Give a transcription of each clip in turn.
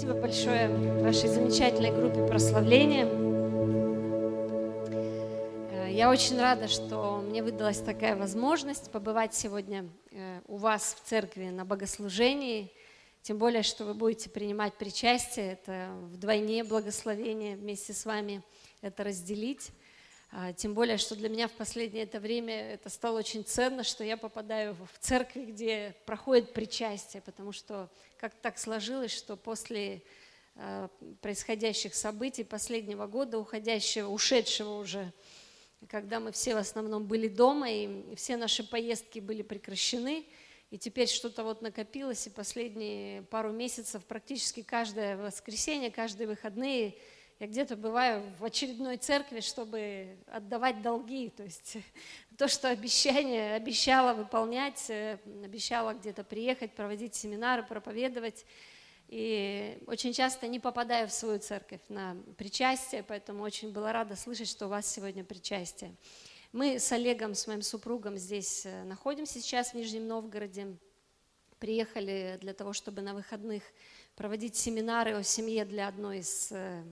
Спасибо большое вашей замечательной группе прославления. Э, я очень рада, что мне выдалась такая возможность побывать сегодня э, у вас в церкви на богослужении. Тем более, что вы будете принимать причастие, это вдвойне благословение вместе с вами это разделить. А, тем более, что для меня в последнее это время это стало очень ценно, что я попадаю в церкви, где проходит причастие, потому что как так сложилось, что после а, происходящих событий последнего года, уходящего, ушедшего уже, когда мы все в основном были дома, и все наши поездки были прекращены, и теперь что-то вот накопилось, и последние пару месяцев практически каждое воскресенье, каждые выходные – я где-то бываю в очередной церкви, чтобы отдавать долги. То есть то, что обещание, обещала выполнять, э, обещала где-то приехать, проводить семинары, проповедовать. И очень часто не попадаю в свою церковь на причастие, поэтому очень была рада слышать, что у вас сегодня причастие. Мы с Олегом, с моим супругом здесь э, находимся сейчас в Нижнем Новгороде. Приехали для того, чтобы на выходных проводить семинары о семье для одной из э,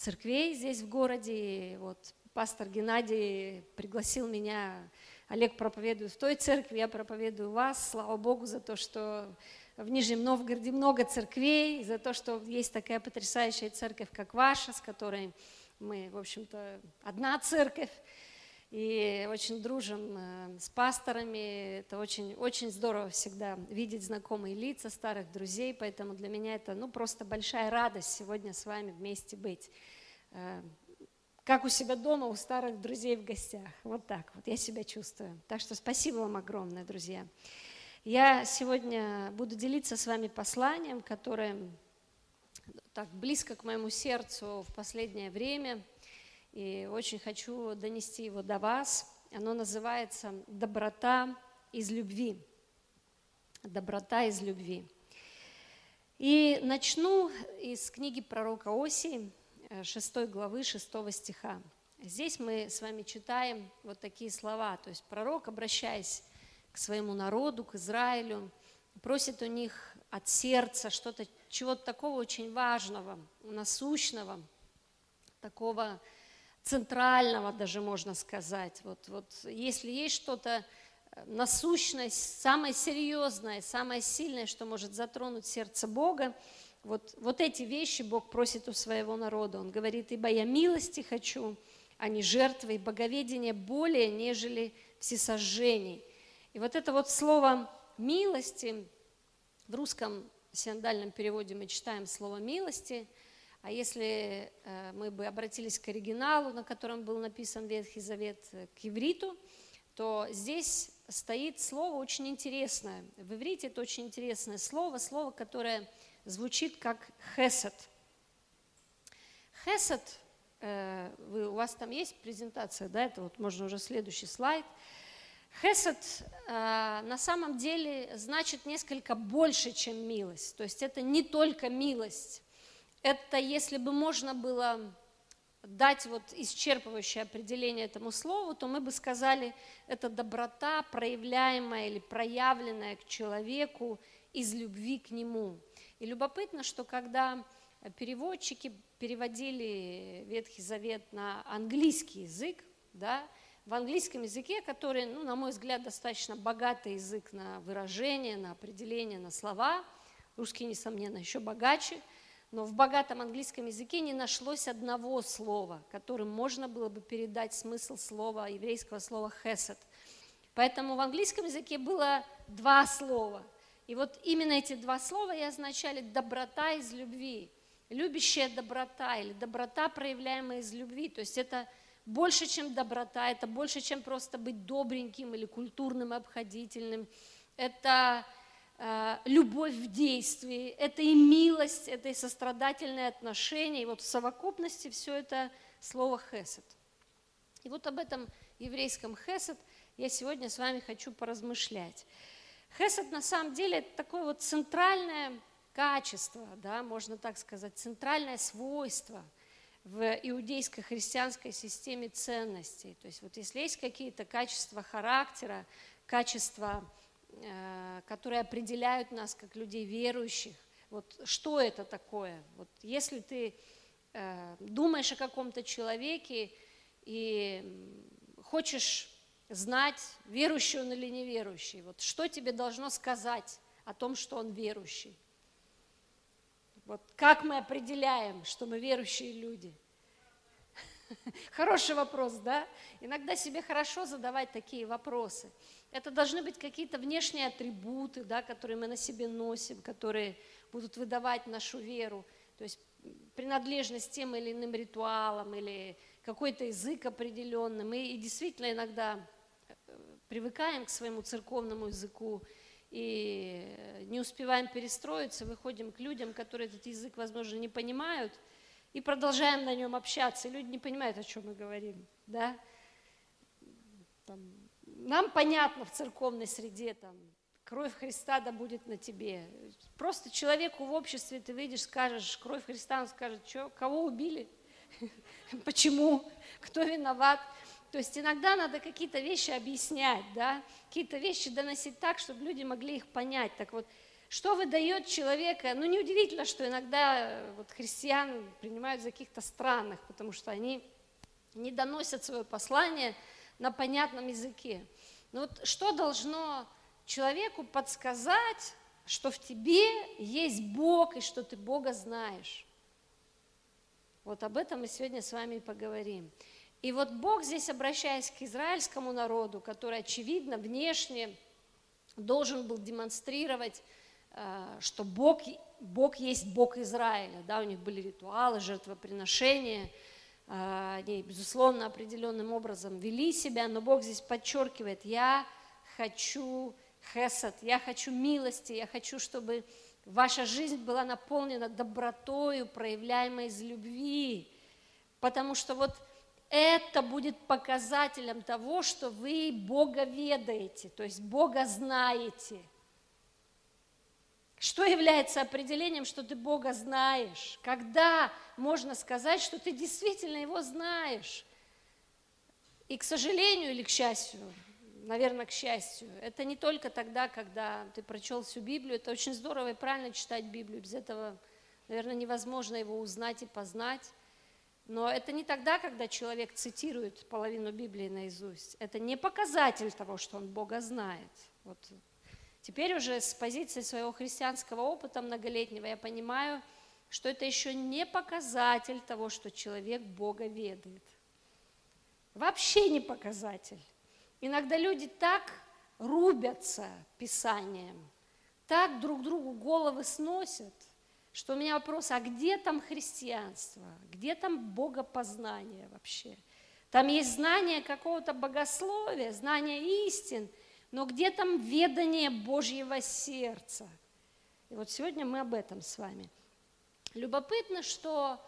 церквей здесь в городе. И вот пастор Геннадий пригласил меня, Олег проповедует в той церкви, я проповедую вас. Слава Богу за то, что в Нижнем Новгороде много церквей, за то, что есть такая потрясающая церковь, как ваша, с которой мы, в общем-то, одна церковь и очень дружим э, с пасторами. Это очень, очень здорово всегда видеть знакомые лица, старых друзей, поэтому для меня это ну, просто большая радость сегодня с вами вместе быть. Э, как у себя дома, у старых друзей в гостях. Вот так вот я себя чувствую. Так что спасибо вам огромное, друзья. Я сегодня буду делиться с вами посланием, которое так близко к моему сердцу в последнее время – и очень хочу донести его до вас. Оно называется «Доброта из любви». Доброта из любви. И начну из книги пророка Осии, 6 главы 6 стиха. Здесь мы с вами читаем вот такие слова. То есть пророк, обращаясь к своему народу, к Израилю, просит у них от сердца что-то, чего-то такого очень важного, насущного, такого центрального даже можно сказать. Вот, вот если есть что-то э, насущность, самое серьезное, самое сильное, что может затронуть сердце Бога, вот, вот эти вещи Бог просит у своего народа. Он говорит, ибо я милости хочу, а не жертвы, и боговедение более, нежели всесожжений. И вот это вот слово милости, в русском сиандальном переводе мы читаем слово милости – а если э, мы бы обратились к оригиналу, на котором был написан Ветхий Завет, э, к ивриту, то здесь стоит слово очень интересное. В иврите это очень интересное слово, слово, которое звучит как хесед. Хесед, э, вы, у вас там есть презентация, да, это вот можно уже следующий слайд. Хесед на самом деле значит несколько больше, чем милость. То есть это не только милость, это если бы можно было дать вот исчерпывающее определение этому слову, то мы бы сказали, это доброта, проявляемая или проявленная к человеку из любви к нему. И любопытно, что когда переводчики переводили Ветхий Завет на английский язык, да, в английском языке, который, ну, на мой взгляд, достаточно богатый язык на выражение, на определение, на слова, русский, несомненно, еще богаче – но в богатом английском языке не нашлось одного слова, которым можно было бы передать смысл слова, еврейского слова «хесед». Поэтому в английском языке было два слова. И вот именно эти два слова и означали «доброта из любви», «любящая доброта» или «доброта, проявляемая из любви». То есть это больше, чем доброта, это больше, чем просто быть добреньким или культурным, обходительным. Это любовь в действии, это и милость, это и сострадательное отношение. И вот в совокупности все это слово «хесед». И вот об этом еврейском «хесед» я сегодня с вами хочу поразмышлять. Хесед на самом деле это такое вот центральное качество, да, можно так сказать, центральное свойство в иудейско-христианской системе ценностей. То есть вот если есть какие-то качества характера, качества Э, которые определяют нас как людей верующих, Вот что это такое? Вот если ты э, думаешь о каком-то человеке и хочешь знать, верующий он или неверующий, вот что тебе должно сказать о том, что он верующий? Вот как мы определяем, что мы верующие люди? Хороший вопрос, да? Иногда себе хорошо задавать такие вопросы. Это должны быть какие-то внешние атрибуты, да, которые мы на себе носим, которые будут выдавать нашу веру. То есть принадлежность тем или иным ритуалам или какой-то язык определенный. Мы и действительно иногда э, привыкаем к своему церковному языку и не успеваем перестроиться, выходим к людям, которые этот язык, возможно, не понимают, и продолжаем на нем общаться. И люди не понимают, о чем мы говорим. Да? Там, нам понятно в церковной среде, там, кровь Христа да будет на тебе. Просто человеку в обществе ты выйдешь, скажешь, кровь Христа, он скажет, что, кого убили, почему, кто виноват. То есть иногда надо какие-то вещи объяснять, да, какие-то вещи доносить так, чтобы люди могли их понять. Так вот, что выдает человека? Ну, неудивительно, что иногда э, вот, христиан принимают за каких-то странных, потому что они не доносят свое послание на понятном языке. Но вот что должно человеку подсказать, что в тебе есть Бог и что ты Бога знаешь. Вот об этом мы сегодня с вами поговорим. И вот Бог здесь, обращаясь к израильскому народу, который, очевидно, внешне должен был демонстрировать, э, что Бог, Бог есть Бог Израиля. Да, у них были ритуалы, жертвоприношения, они, безусловно, определенным образом вели себя, но Бог здесь подчеркивает, я хочу хесед, я хочу милости, я хочу, чтобы ваша жизнь была наполнена добротою, проявляемой из любви, потому что вот это будет показателем того, что вы Бога ведаете, то есть Бога знаете. Что является определением, что ты Бога знаешь? Когда можно сказать, что ты действительно Его знаешь? И, к сожалению или к счастью, наверное, к счастью. Это не только тогда, когда ты прочел всю Библию, это очень здорово и правильно читать Библию, без этого, наверное, невозможно его узнать и познать. Но это не тогда, когда человек цитирует половину Библии наизусть. Это не показатель того, что он Бога знает. Вот. Теперь уже с позиции своего христианского опыта многолетнего я понимаю, что это еще не показатель того, что человек Бога ведает. Вообще не показатель. Иногда люди так рубятся Писанием, так друг другу головы сносят, что у меня вопрос, а где там христианство? Где там богопознание вообще? Там есть знание какого-то богословия, знание истин, но где там ведание Божьего сердца? И вот сегодня мы об этом с вами. Любопытно, что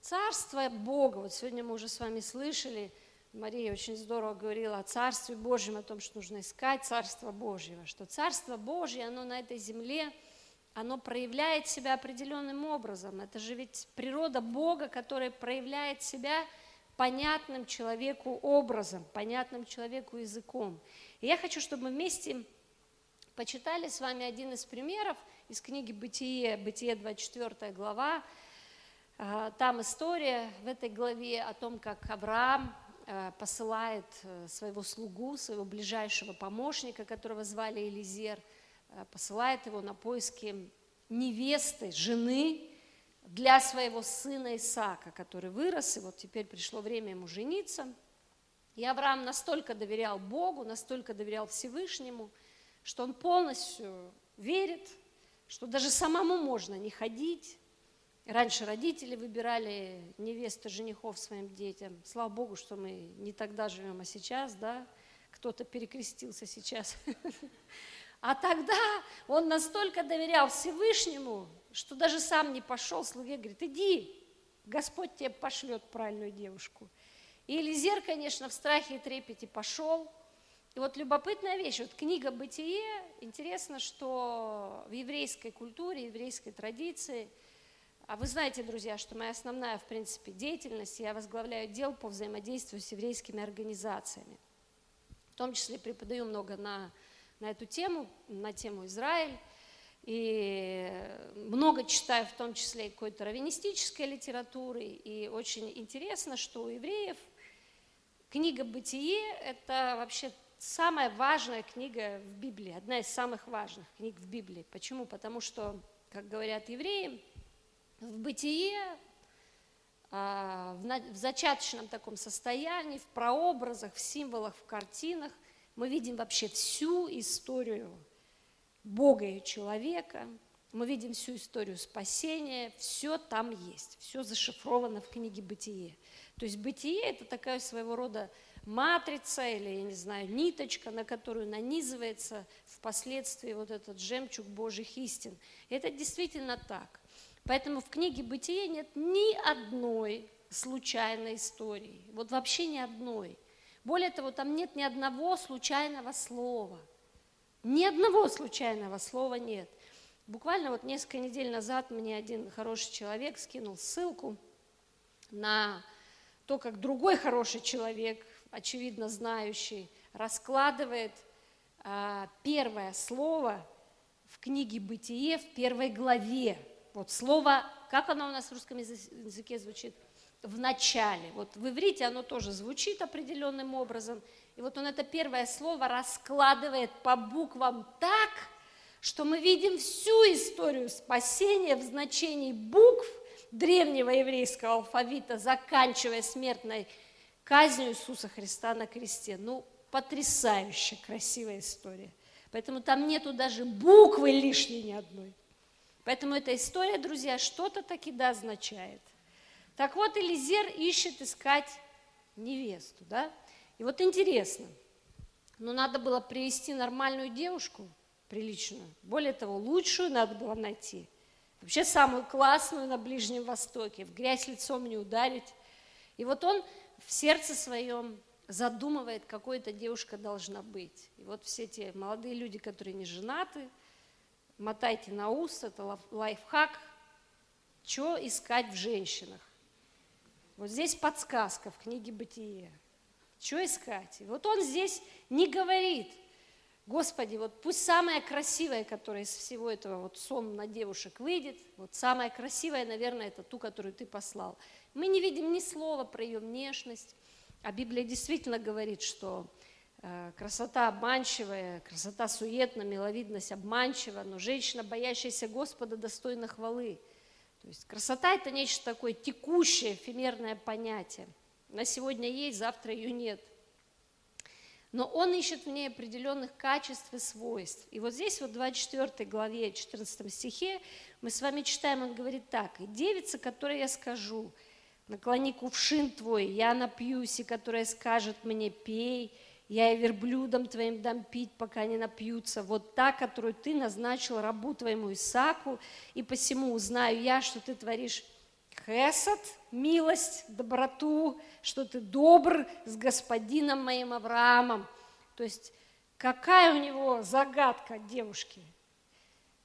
Царство Бога, вот сегодня мы уже с вами слышали – Мария очень здорово говорила о Царстве Божьем, о том, что нужно искать Царство Божьего, что Царство Божье, оно на этой земле, оно проявляет себя определенным образом. Это же ведь природа Бога, которая проявляет себя понятным человеку образом, понятным человеку языком. И я хочу, чтобы мы вместе почитали с вами один из примеров из книги «Бытие», «Бытие» 24 глава. А, там история в этой главе о том, как Авраам Э, посылает э, своего слугу, своего ближайшего помощника, которого звали Элизер, э, посылает его на поиски невесты, жены для своего сына Исаака, который вырос, и вот теперь пришло время ему жениться. И Авраам настолько доверял Богу, настолько доверял Всевышнему, что он полностью верит, что даже самому можно не ходить, Раньше родители выбирали невесты, женихов своим детям. Слава Богу, что мы не тогда живем, а сейчас, да, кто-то перекрестился сейчас. А тогда он настолько доверял Всевышнему, что даже сам не пошел, слуге говорит, иди, Господь тебе пошлет правильную девушку. И Елизер, конечно, в страхе и трепете пошел. И вот любопытная вещь, вот книга «Бытие», интересно, что в еврейской культуре, еврейской традиции – а вы знаете, друзья, что моя основная, в принципе, деятельность, я возглавляю дел по взаимодействию с еврейскими организациями. В том числе преподаю много на, на эту тему, на тему Израиль. И много читаю, в том числе и какой-то раввинистической литературы, и очень интересно, что у евреев книга «Бытие» – это вообще самая важная книга в Библии, одна из самых важных книг в Библии. Почему? Потому что, как говорят евреи, в «Бытие» а, в зачаточном таком состоянии, в прообразах, в символах, в картинах мы видим вообще всю историю Бога и человека, мы видим всю историю спасения, все там есть, все зашифровано в книге «Бытие». То есть «Бытие» – это такая своего рода матрица или, я не знаю, ниточка, на которую нанизывается впоследствии вот этот жемчуг Божьих истин. Это действительно так. Поэтому в книге «Бытие» нет ни одной случайной истории, вот вообще ни одной. Более того, там нет ни одного случайного слова – ни одного случайного слова нет. Буквально вот несколько недель назад мне один хороший человек скинул ссылку на то, как другой хороший человек, очевидно знающий, раскладывает а, первое слово в книге «Бытие» в первой главе. Вот слово, как оно у нас в русском языке звучит? В начале. Вот в иврите оно тоже звучит определенным образом – и вот он это первое слово раскладывает по буквам так, что мы видим всю историю спасения в значении букв древнего еврейского алфавита, заканчивая смертной казнью Иисуса Христа на кресте. Ну, потрясающе красивая история. Поэтому там нету даже буквы лишней ни одной. Поэтому эта история, друзья, что-то таки да означает. Так вот, Элизер ищет искать невесту, да? И вот интересно, ну надо было привести нормальную девушку, приличную, более того, лучшую надо было найти, вообще самую классную на Ближнем Востоке, в грязь лицом не ударить. И вот он в сердце своем задумывает, какой эта девушка должна быть. И вот все те молодые люди, которые не женаты, мотайте на ус, это лайфхак, что искать в женщинах. Вот здесь подсказка в книге «Бытие». Что искать? И вот он здесь не говорит, Господи, вот пусть самая красивая, которая из всего этого вот сон на девушек выйдет, вот самая красивая, наверное, это ту, которую ты послал. Мы не видим ни слова про ее внешность, а Библия действительно говорит, что э, красота обманчивая, красота суетна, миловидность обманчива, но женщина, боящаяся Господа, достойна хвалы. То есть красота – это нечто такое текущее, эфемерное понятие – на сегодня есть, завтра ее нет. Но он ищет в ней определенных качеств и свойств. И вот здесь, вот в 24 главе, 14 стихе, мы с вами читаем, он говорит так, «И девица, которой я скажу, наклони кувшин твой, я напьюсь, и которая скажет мне, пей, я и верблюдам твоим дам пить, пока не напьются. Вот та, которую ты назначил рабу твоему Исаку, и посему узнаю я, что ты творишь хесед, милость, доброту, что ты добр с господином моим Авраамом. То есть какая у него загадка девушки?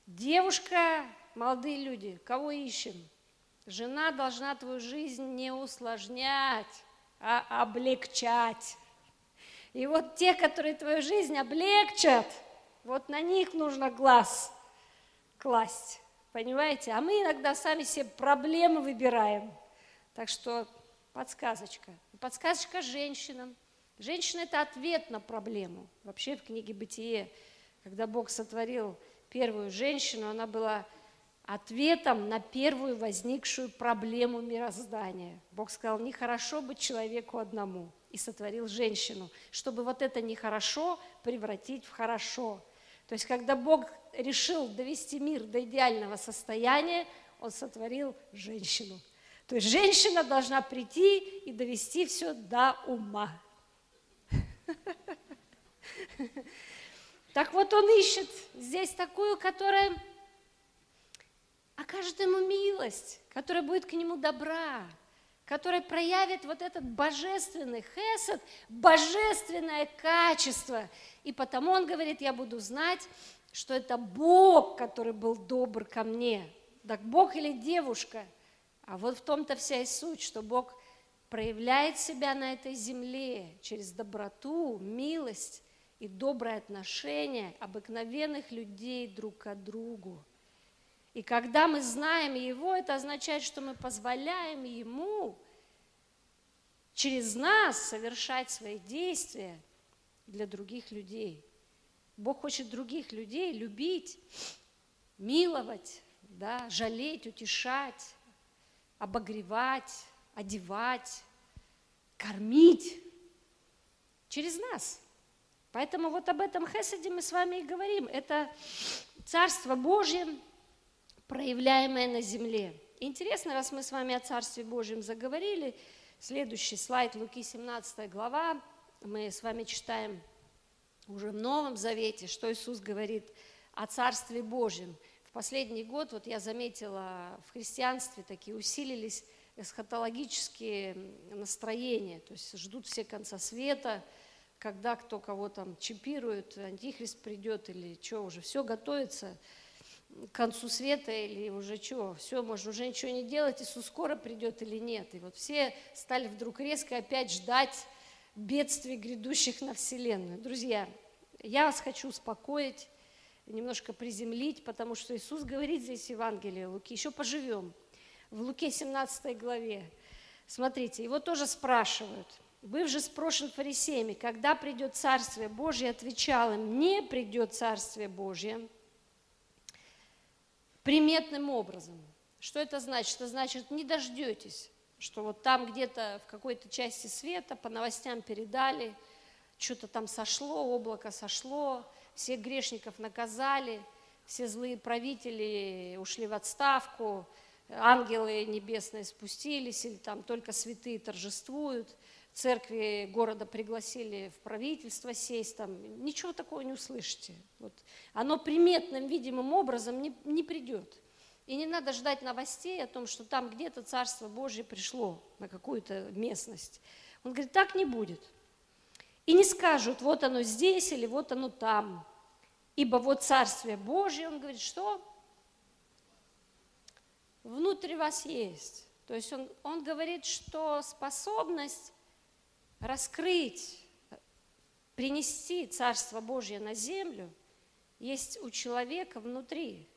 Девушка, молодые люди, кого ищем? Жена должна твою жизнь не усложнять, а облегчать. И вот те, которые твою жизнь облегчат, вот на них нужно глаз класть. Понимаете? А мы иногда сами себе проблемы выбираем. Так что подсказочка. Подсказочка женщинам. Женщина – это ответ на проблему. Вообще в книге «Бытие», когда Бог сотворил первую женщину, она была ответом на первую возникшую проблему мироздания. Бог сказал, нехорошо быть человеку одному, и сотворил женщину, чтобы вот это нехорошо превратить в хорошо. То есть, когда Бог решил довести мир до идеального состояния, Он сотворил женщину. То есть женщина должна прийти и довести все до ума. Так вот он ищет здесь такую, которая окажет ему милость, которая будет к нему добра, которая проявит вот этот божественный хесед, божественное качество. И потому он говорит, я буду знать, что это Бог, который был добр ко мне. Так Бог или девушка? А вот в том-то вся и суть, что Бог проявляет себя на этой земле через доброту, милость и доброе отношение обыкновенных людей друг к другу. И когда мы знаем Его, это означает, что мы позволяем Ему через нас совершать свои действия для других людей. Бог хочет других людей любить, миловать, да, жалеть, утешать, обогревать, одевать, кормить через нас. Поэтому вот об этом Хесаде мы с вами и говорим. Это Царство Божье, проявляемое на земле. Интересно, раз мы с вами о Царстве Божьем заговорили, следующий слайд, Луки 17 глава, мы с вами читаем уже в Новом Завете, что Иисус говорит о Царстве Божьем. В последний год, вот я заметила, в христианстве такие усилились эсхатологические настроения, то есть ждут все конца света, когда кто кого там чипирует, антихрист придет или что, уже все готовится к концу света или уже что, все, может уже ничего не делать, Иисус скоро придет или нет. И вот все стали вдруг резко опять ждать бедствий, грядущих на Вселенную. Друзья, я вас хочу успокоить, немножко приземлить, потому что Иисус говорит здесь в Евангелии Луки, еще поживем. В Луке 17 главе, смотрите, его тоже спрашивают, быв же спрошен фарисеями, когда придет Царствие Божье, отвечал им, не придет Царствие Божье приметным образом. Что это значит? Это значит, не дождетесь что вот там где-то в какой-то части света по новостям передали, что-то там сошло, облако сошло, всех грешников наказали, все злые правители ушли в отставку, ангелы небесные спустились, или там только святые торжествуют, церкви города пригласили в правительство сесть, там ничего такого не услышите. Вот. Оно приметным, видимым образом не, не придет. И не надо ждать новостей о том, что там где-то Царство Божье пришло на какую-то местность. Он говорит, так не будет. И не скажут, вот оно здесь или вот оно там. Ибо вот Царствие Божье, он говорит, что? Внутри вас есть. То есть он, он говорит, что способность раскрыть, принести Царство Божье на землю есть у человека внутри.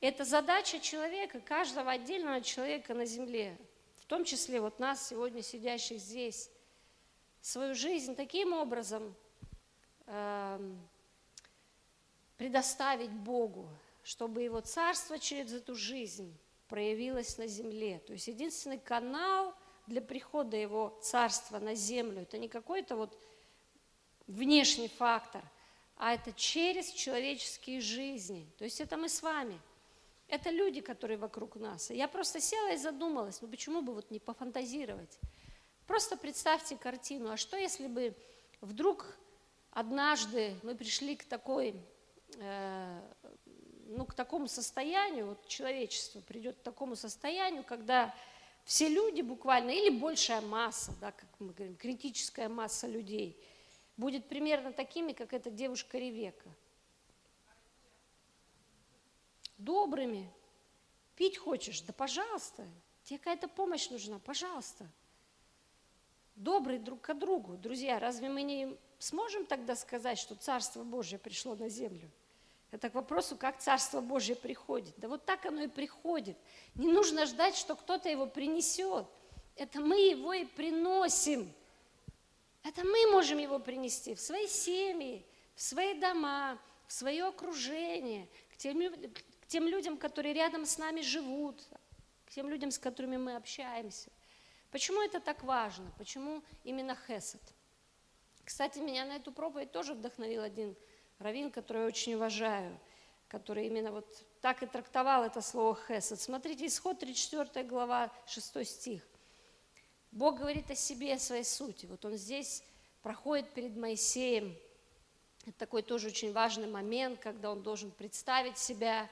Это задача человека, каждого отдельного человека на земле, в том числе вот нас, сегодня сидящих здесь, свою жизнь таким образом э, предоставить Богу, чтобы Его Царство через эту жизнь проявилось на земле. То есть единственный канал для прихода Его Царства на землю, это не какой-то вот внешний фактор, а это через человеческие жизни. То есть это мы с вами – это люди, которые вокруг нас. я просто села и задумалась, ну почему бы вот не пофантазировать? Просто представьте картину, а что если бы вдруг однажды мы пришли к такой, э, ну к такому состоянию, вот человечество придет к такому состоянию, когда все люди буквально, или большая масса, да, как мы говорим, критическая масса людей, будет примерно такими, как эта девушка Ревека – добрыми. Пить хочешь? Да пожалуйста. Тебе какая-то помощь нужна? Пожалуйста. Добрый друг к другу. Друзья, разве мы не сможем тогда сказать, что Царство Божье пришло на землю? Это к вопросу, как Царство Божье приходит. Да вот так оно и приходит. Не нужно ждать, что кто-то его принесет. Это мы его и приносим. Это мы можем его принести в свои семьи, в свои дома, в свое окружение, к тем, тем людям, которые рядом с нами живут, к тем людям, с которыми мы общаемся. Почему это так важно? Почему именно Хесед? Кстати, меня на эту проповедь тоже вдохновил один раввин, который я очень уважаю, который именно вот так и трактовал это слово Хесед. Смотрите, исход 34 глава, 6 стих. Бог говорит о себе, о своей сути. Вот он здесь проходит перед Моисеем. Это такой тоже очень важный момент, когда он должен представить себя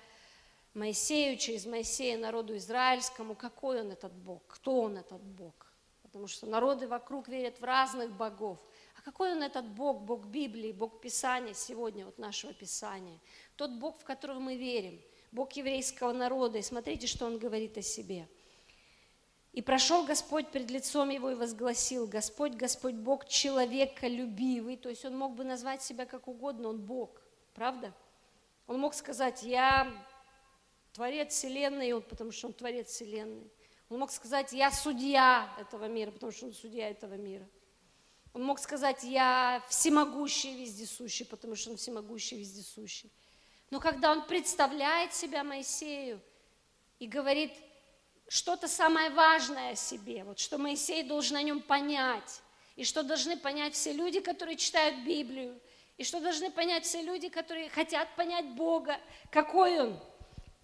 Моисею, через Моисея народу израильскому, какой он этот Бог, кто он этот Бог. Потому что народы вокруг верят в разных богов. А какой он этот Бог, Бог Библии, Бог Писания сегодня, вот нашего Писания? Тот Бог, в которого мы верим, Бог еврейского народа. И смотрите, что он говорит о себе. И прошел Господь пред лицом его и возгласил, Господь, Господь Бог человеколюбивый. То есть он мог бы назвать себя как угодно, он Бог, правда? Он мог сказать, я творец Вселенной, он, потому что он творец Вселенной. Он мог сказать, я судья этого мира, потому что он судья этого мира. Он мог сказать, я всемогущий вездесущий, потому что он всемогущий вездесущий. Но когда он представляет себя Моисею и говорит что-то самое важное о себе, вот что Моисей должен о нем понять, и что должны понять все люди, которые читают Библию, и что должны понять все люди, которые хотят понять Бога, какой Он.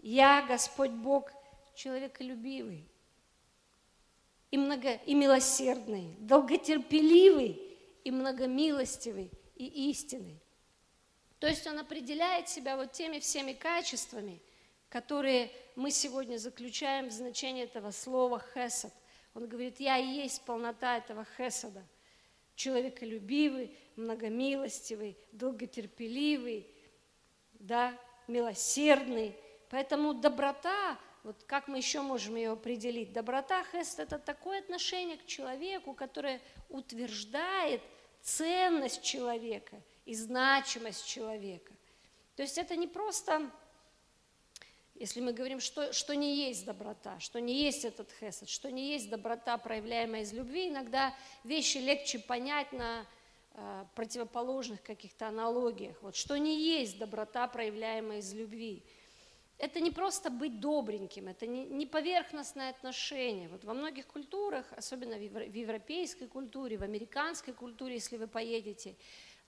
Я, Господь Бог, человеколюбивый и, много, и милосердный, долготерпеливый и многомилостивый и истинный. То есть он определяет себя вот теми всеми качествами, которые мы сегодня заключаем в значении этого слова «хесед». Он говорит, я и есть полнота этого хесада. Человеколюбивый, многомилостивый, долготерпеливый, да, милосердный. Поэтому доброта вот как мы еще можем ее определить? Доброта хест – это такое отношение к человеку, которое утверждает ценность человека и значимость человека. То есть это не просто, если мы говорим, что, что не есть доброта, что не есть этот хесед, что не есть доброта, проявляемая из любви, иногда вещи легче понять на э, противоположных каких-то аналогиях. Вот что не есть доброта, проявляемая из любви – это не просто быть добреньким, это не, поверхностное отношение. Вот во многих культурах, особенно в европейской культуре, в американской культуре, если вы поедете,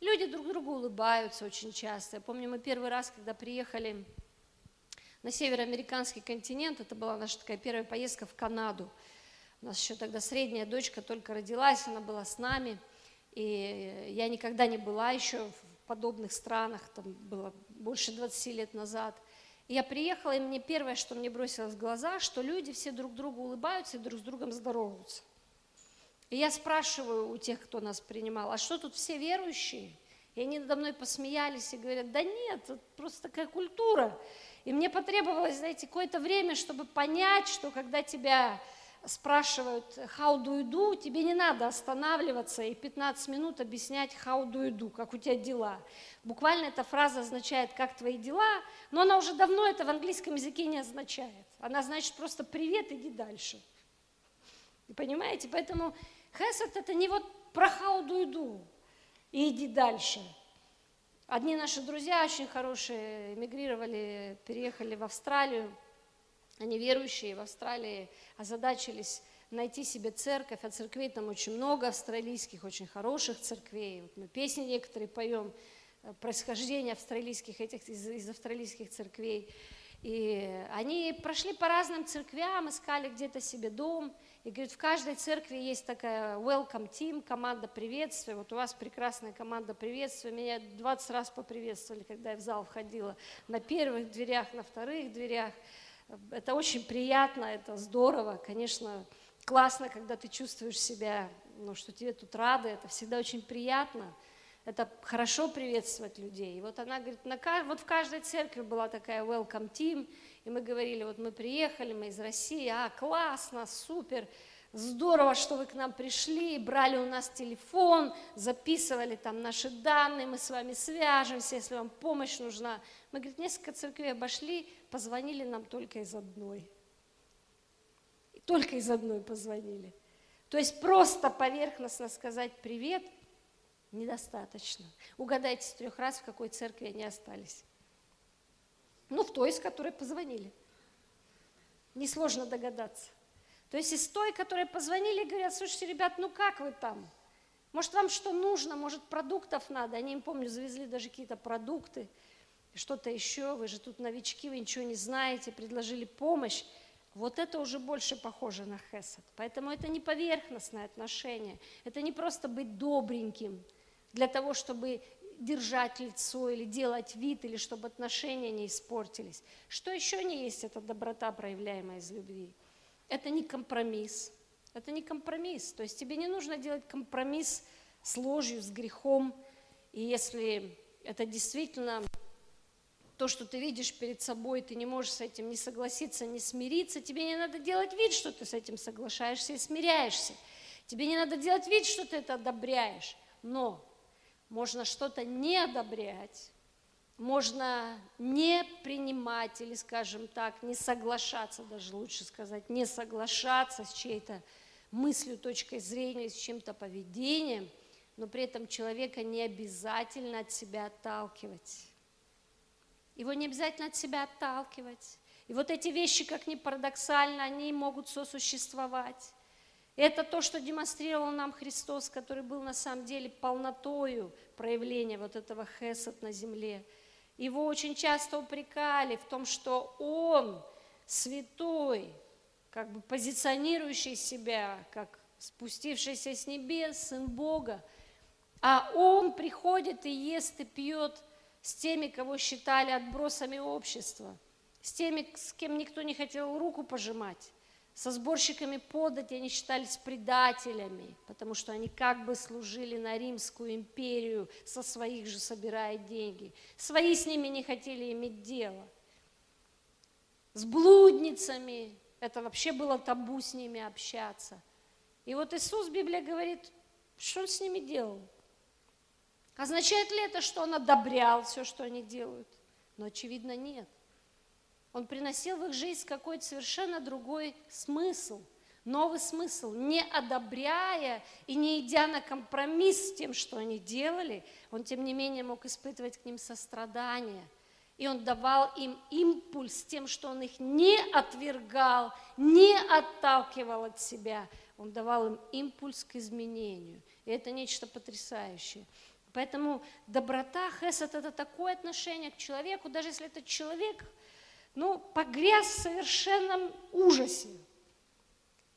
люди друг другу улыбаются очень часто. Я помню, мы первый раз, когда приехали на североамериканский континент, это была наша такая первая поездка в Канаду. У нас еще тогда средняя дочка только родилась, она была с нами, и я никогда не была еще в подобных странах, там было больше 20 лет назад – я приехала, и мне первое, что мне бросилось в глаза, что люди все друг другу улыбаются и друг с другом здороваются. И я спрашиваю у тех, кто нас принимал, а что тут все верующие? И они надо мной посмеялись и говорят, да нет, это просто такая культура. И мне потребовалось, знаете, какое-то время, чтобы понять, что когда тебя спрашивают how do you do, тебе не надо останавливаться и 15 минут объяснять how do you do, как у тебя дела. Буквально эта фраза означает как твои дела, но она уже давно это в английском языке не означает. Она значит просто привет, иди дальше. И понимаете, поэтому хесед это не вот про how do you do и иди дальше. Одни наши друзья очень хорошие эмигрировали, переехали в Австралию, они верующие в Австралии озадачились найти себе церковь, а церквей там очень много австралийских, очень хороших церквей. Вот мы песни некоторые поем, э, происхождение австралийских, этих, из, из австралийских церквей. И они прошли по разным церквям, искали где-то себе дом. И говорит, в каждой церкви есть такая welcome team, команда приветствия. Вот у вас прекрасная команда приветствия. Меня 20 раз поприветствовали, когда я в зал входила. На первых дверях, на вторых дверях. Это очень приятно, это здорово. Конечно, классно, когда ты чувствуешь себя, ну, что тебе тут рады, это всегда очень приятно. Это хорошо приветствовать людей. И вот она говорит, на, вот в каждой церкви была такая welcome team, и мы говорили, вот мы приехали, мы из России, а, классно, супер, здорово, что вы к нам пришли, брали у нас телефон, записывали там наши данные, мы с вами свяжемся, если вам помощь нужна. Мы, говорит, несколько церквей обошли, позвонили нам только из одной. Только из одной позвонили. То есть просто поверхностно сказать привет недостаточно. Угадайте с трех раз, в какой церкви они остались. Ну, в той, из которой позвонили. Несложно догадаться. То есть из той, которые позвонили, говорят, слушайте, ребят, ну как вы там? Может, вам что нужно, может, продуктов надо? Они им, помню, завезли даже какие-то продукты, что-то еще, вы же тут новички, вы ничего не знаете, предложили помощь. Вот это уже больше похоже на хесед. Поэтому это не поверхностное отношение, это не просто быть добреньким для того, чтобы держать лицо или делать вид, или чтобы отношения не испортились. Что еще не есть, это доброта, проявляемая из любви это не компромисс. Это не компромисс. То есть тебе не нужно делать компромисс с ложью, с грехом. И если это действительно то, что ты видишь перед собой, ты не можешь с этим не согласиться, не смириться, тебе не надо делать вид, что ты с этим соглашаешься и смиряешься. Тебе не надо делать вид, что ты это одобряешь. Но можно что-то не одобрять можно не принимать или, скажем так, не соглашаться, даже лучше сказать, не соглашаться с чьей-то мыслью, точкой зрения, с чем-то поведением, но при этом человека не обязательно от себя отталкивать. Его не обязательно от себя отталкивать. И вот эти вещи, как ни парадоксально, они могут сосуществовать. Это то, что демонстрировал нам Христос, который был на самом деле полнотою проявления вот этого хесед на земле. Его очень часто упрекали в том, что Он святой, как бы позиционирующий себя, как спустившийся с небес, Сын Бога, а Он приходит и ест и пьет с теми, кого считали отбросами общества, с теми, с кем никто не хотел руку пожимать со сборщиками подати они считались предателями, потому что они как бы служили на Римскую империю, со своих же собирая деньги. Свои с ними не хотели иметь дело. С блудницами, это вообще было табу с ними общаться. И вот Иисус, Библия говорит, что он с ними делал? Означает ли это, что он одобрял все, что они делают? Но очевидно нет. Он приносил в их жизнь какой-то совершенно другой смысл, новый смысл, не одобряя и не идя на компромисс с тем, что они делали, он, тем не менее, мог испытывать к ним сострадание. И он давал им импульс тем, что он их не отвергал, не отталкивал от себя. Он давал им импульс к изменению. И это нечто потрясающее. Поэтому доброта, хесед – это такое отношение к человеку, даже если этот человек – ну, погряз в совершенном ужасе.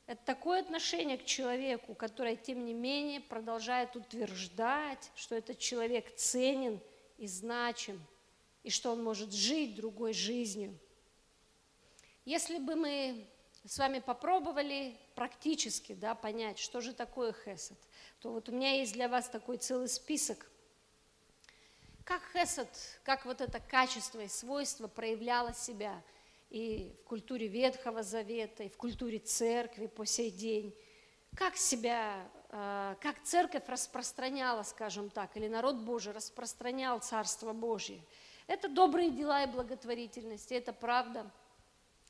Это такое отношение к человеку, которое, тем не менее, продолжает утверждать, что этот человек ценен и значим, и что он может жить другой жизнью. Если бы мы с вами попробовали практически да, понять, что же такое хесед, то вот у меня есть для вас такой целый список – как хесед, как вот это качество и свойство проявляло себя и в культуре Ветхого Завета, и в культуре церкви по сей день. Как себя, а, как церковь распространяла, скажем так, или народ Божий распространял Царство Божье. Это добрые дела и благотворительность, это правда.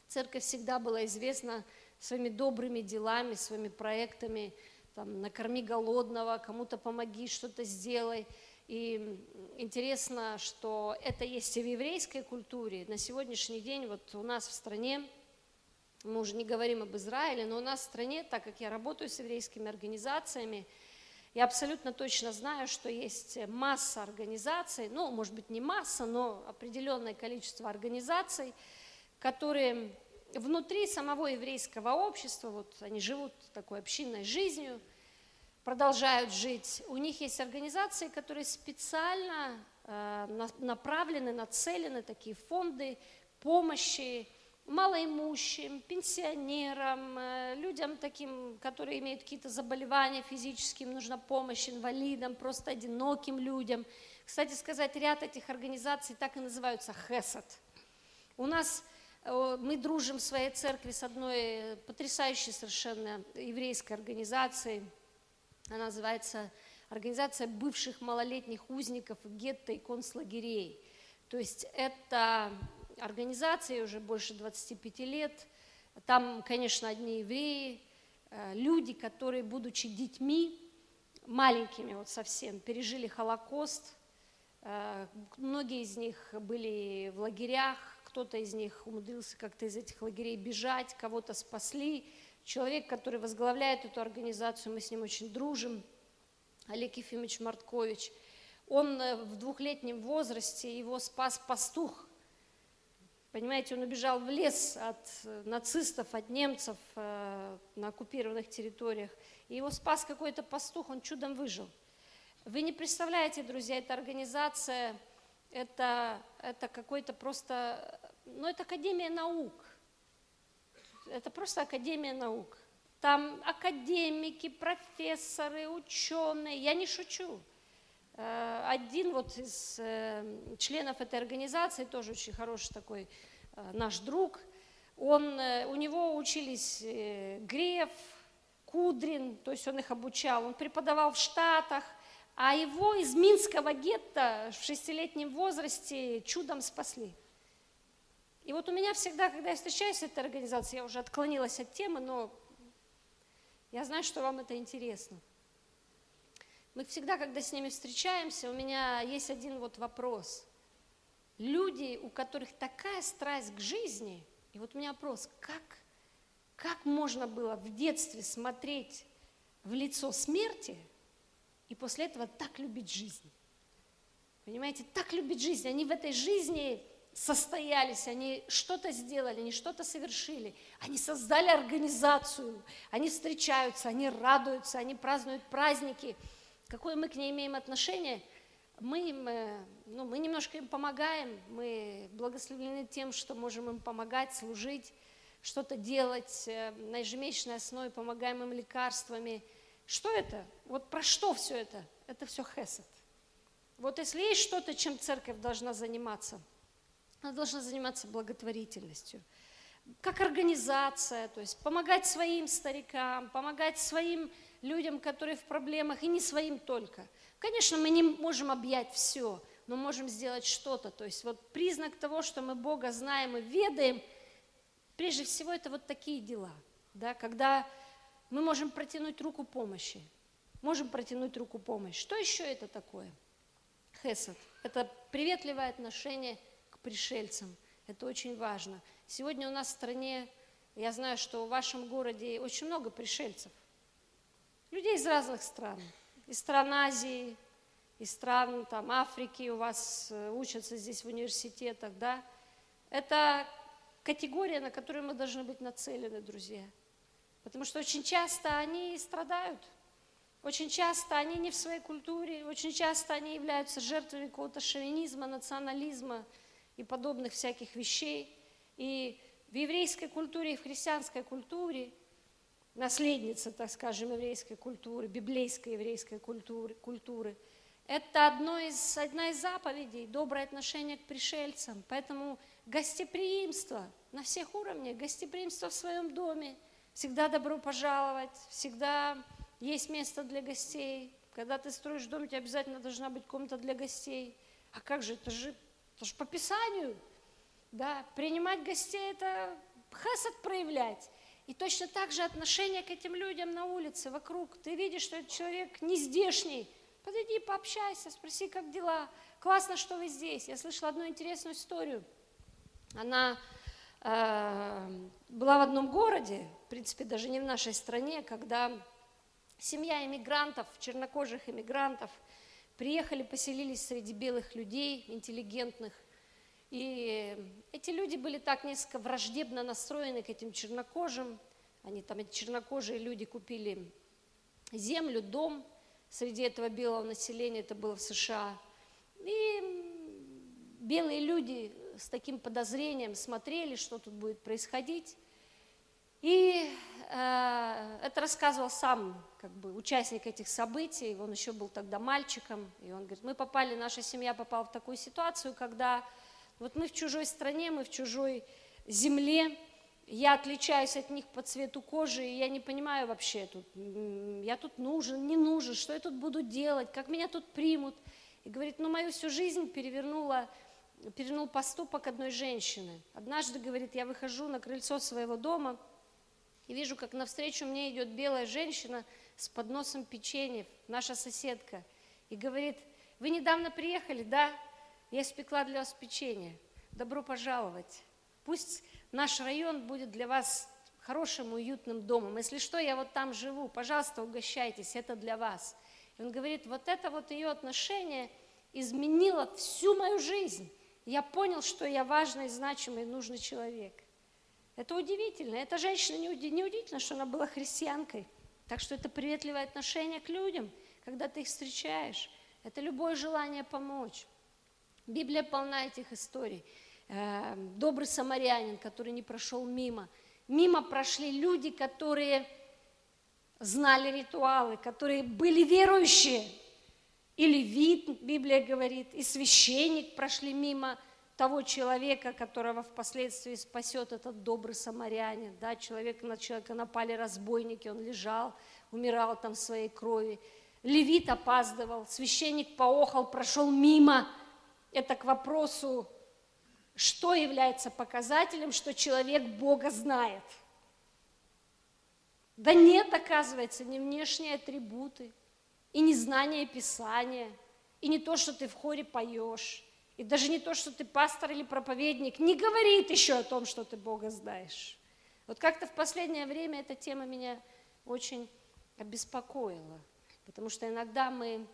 Церковь всегда была известна своими добрыми делами, своими проектами, там, накорми голодного, кому-то помоги, что-то сделай – и интересно, что это есть и в еврейской культуре. На сегодняшний день вот у нас в стране, мы уже не говорим об Израиле, но у нас в стране, так как я работаю с еврейскими организациями, я абсолютно точно знаю, что есть масса организаций, ну, может быть, не масса, но определенное количество организаций, которые внутри самого еврейского общества, вот они живут такой общинной жизнью – продолжают жить. У них есть организации, которые специально э, направлены, нацелены, такие фонды помощи малоимущим, пенсионерам, э, людям таким, которые имеют какие-то заболевания физические, им нужна помощь, инвалидам, просто одиноким людям. Кстати сказать, ряд этих организаций так и называются ХЭСАД. У нас э, мы дружим в своей церкви с одной потрясающей совершенно еврейской организацией – она называется «Организация бывших малолетних узников гетто и концлагерей». То есть это организация уже больше 25 лет. Там, конечно, одни евреи, э, люди, которые, будучи детьми, маленькими вот совсем, пережили Холокост. Э, многие из них были в лагерях, кто-то из них умудрился как-то из этих лагерей бежать, кого-то спасли – человек, который возглавляет эту организацию, мы с ним очень дружим, Олег Ефимович Марткович, он э, в двухлетнем возрасте, его спас пастух. Понимаете, он убежал в лес от э, нацистов, от немцев э, на оккупированных территориях. И его спас какой-то пастух, он чудом выжил. Вы не представляете, друзья, эта организация, это, это какой-то просто, ну, это Академия наук это просто Академия наук. Там академики, профессоры, ученые, я не шучу. Э, один вот из э, членов этой организации, тоже очень хороший такой э, наш друг, он, у него учились Греф, Кудрин, то есть он их обучал, он преподавал в Штатах, а его из Минского гетто в шестилетнем возрасте чудом спасли. И вот у меня всегда, когда я встречаюсь с этой организацией, я уже отклонилась от темы, но я знаю, что вам это интересно. Мы всегда, когда с ними встречаемся, у меня есть один вот вопрос. Люди, у которых такая страсть к жизни, и вот у меня вопрос, как, как можно было в детстве смотреть в лицо смерти и после этого так любить жизнь? Понимаете, так любить жизнь. Они в этой жизни состоялись, они что-то сделали, они что-то совершили, они создали организацию, они встречаются, они радуются, они празднуют праздники. Какое мы к ней имеем отношение? Мы, им, э, ну, мы немножко им помогаем, мы благословлены тем, что можем им помогать, служить, что-то делать э, на ежемесячной основе, помогаем им лекарствами. Что это? Вот про что все это? Это все хесед. Вот если есть что-то, чем церковь должна заниматься – она должна заниматься благотворительностью. Как организация, то есть помогать своим старикам, помогать своим людям, которые в проблемах, и не своим только. Конечно, мы не можем объять все, но можем сделать что-то. То есть вот признак того, что мы Бога знаем и ведаем, прежде всего это вот такие дела, да, когда мы можем протянуть руку помощи, можем протянуть руку помощи. Что еще это такое? Хесед – это приветливое отношение пришельцам. Это очень важно. Сегодня у нас в стране, я знаю, что в вашем городе очень много пришельцев. Людей из разных стран. Из стран Азии, из стран там, Африки у вас э, учатся здесь в университетах, да. Это категория, на которую мы должны быть нацелены, друзья. Потому что очень часто они страдают. Очень часто они не в своей культуре, очень часто они являются жертвами какого-то шовинизма, национализма, и подобных всяких вещей. И в еврейской культуре, и в христианской культуре, наследница, так скажем, еврейской культуры, библейской еврейской культуры, культуры это одно из, одна из заповедей, доброе отношение к пришельцам. Поэтому гостеприимство на всех уровнях, гостеприимство в своем доме, всегда добро пожаловать, всегда есть место для гостей. Когда ты строишь дом, у тебя обязательно должна быть комната для гостей. А как же, это же Потому что по Писанию, да, принимать гостей – это хесед проявлять. И точно так же отношение к этим людям на улице, вокруг. Ты видишь, что этот человек не здешний. Подойди, пообщайся, спроси, как дела. Классно, что вы здесь. Я слышала одну интересную историю. Она э, была в одном городе, в принципе, даже не в нашей стране, когда семья иммигрантов, чернокожих иммигрантов – приехали, поселились среди белых людей, интеллигентных. И эти люди были так несколько враждебно настроены к этим чернокожим. Они там, эти чернокожие люди купили землю, дом среди этого белого населения, это было в США. И белые люди с таким подозрением смотрели, что тут будет происходить. И это рассказывал сам как бы, участник этих событий, он еще был тогда мальчиком, и он говорит, мы попали, наша семья попала в такую ситуацию, когда вот мы в чужой стране, мы в чужой земле, я отличаюсь от них по цвету кожи, и я не понимаю вообще, тут, я тут нужен, не нужен, что я тут буду делать, как меня тут примут. И говорит, ну мою всю жизнь перевернула перевернул поступок одной женщины. Однажды, говорит, я выхожу на крыльцо своего дома, и вижу, как навстречу мне идет белая женщина с подносом печеньев, наша соседка, и говорит, вы недавно приехали, да? Я испекла для вас печенье. Добро пожаловать. Пусть наш район будет для вас хорошим, уютным домом. Если что, я вот там живу, пожалуйста, угощайтесь, это для вас. И он говорит, вот это вот ее отношение изменило всю мою жизнь. Я понял, что я важный, значимый, нужный человек. Это удивительно. Эта женщина не, удивительно, что она была христианкой. Так что это приветливое отношение к людям, когда ты их встречаешь. Это любое желание помочь. Библия полна этих историй. Э, добрый самарянин, который не прошел мимо. Мимо прошли люди, которые знали ритуалы, которые были верующие. Или вид, Библия говорит, и священник прошли мимо – того человека, которого впоследствии спасет этот добрый самарянин, да, человек, на человека напали разбойники, он лежал, умирал там в своей крови. левит опаздывал, священник поохал, прошел мимо. Это к вопросу, что является показателем, что человек Бога знает. Да нет, оказывается, не внешние атрибуты, и не знание Писания, и не то, что ты в хоре поешь, и даже не то, что ты пастор или проповедник, не говорит еще о том, что ты Бога знаешь. Вот как-то в последнее время эта тема меня очень обеспокоила, потому что иногда мы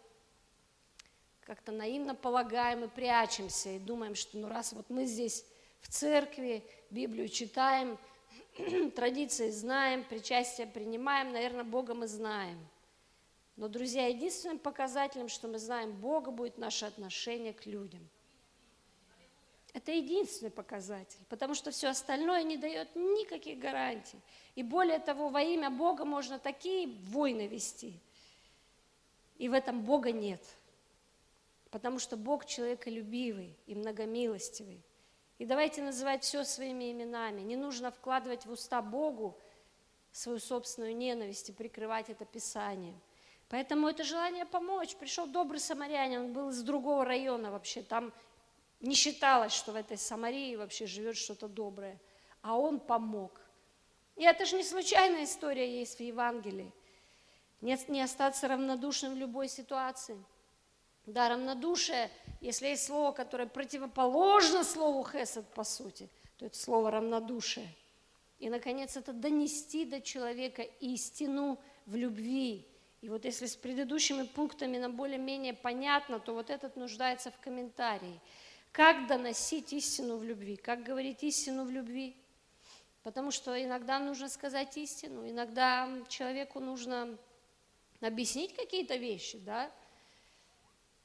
как-то наивно полагаем и прячемся, и думаем, что ну раз вот мы здесь в церкви, Библию читаем, традиции знаем, причастие принимаем, наверное, Бога мы знаем. Но, друзья, единственным показателем, что мы знаем Бога, будет наше отношение к людям. Это единственный показатель, потому что все остальное не дает никаких гарантий. И более того, во имя Бога можно такие войны вести. И в этом Бога нет. Потому что Бог человеколюбивый и многомилостивый. И давайте называть все своими именами. Не нужно вкладывать в уста Богу свою собственную ненависть и прикрывать это Писанием. Поэтому это желание помочь. Пришел добрый самарянин, он был из другого района вообще. Там не считалось, что в этой Самарии вообще живет что-то доброе. А он помог. И это же не случайная история есть в Евангелии. Не, не остаться равнодушным в любой ситуации. Да, равнодушие, если есть слово, которое противоположно слову хесед по сути, то это слово равнодушие. И, наконец, это донести до человека истину в любви. И вот если с предыдущими пунктами нам более-менее понятно, то вот этот нуждается в комментарии. Как доносить истину в любви? Как говорить истину в любви? Потому что иногда нужно сказать истину, иногда человеку нужно объяснить какие-то вещи, да.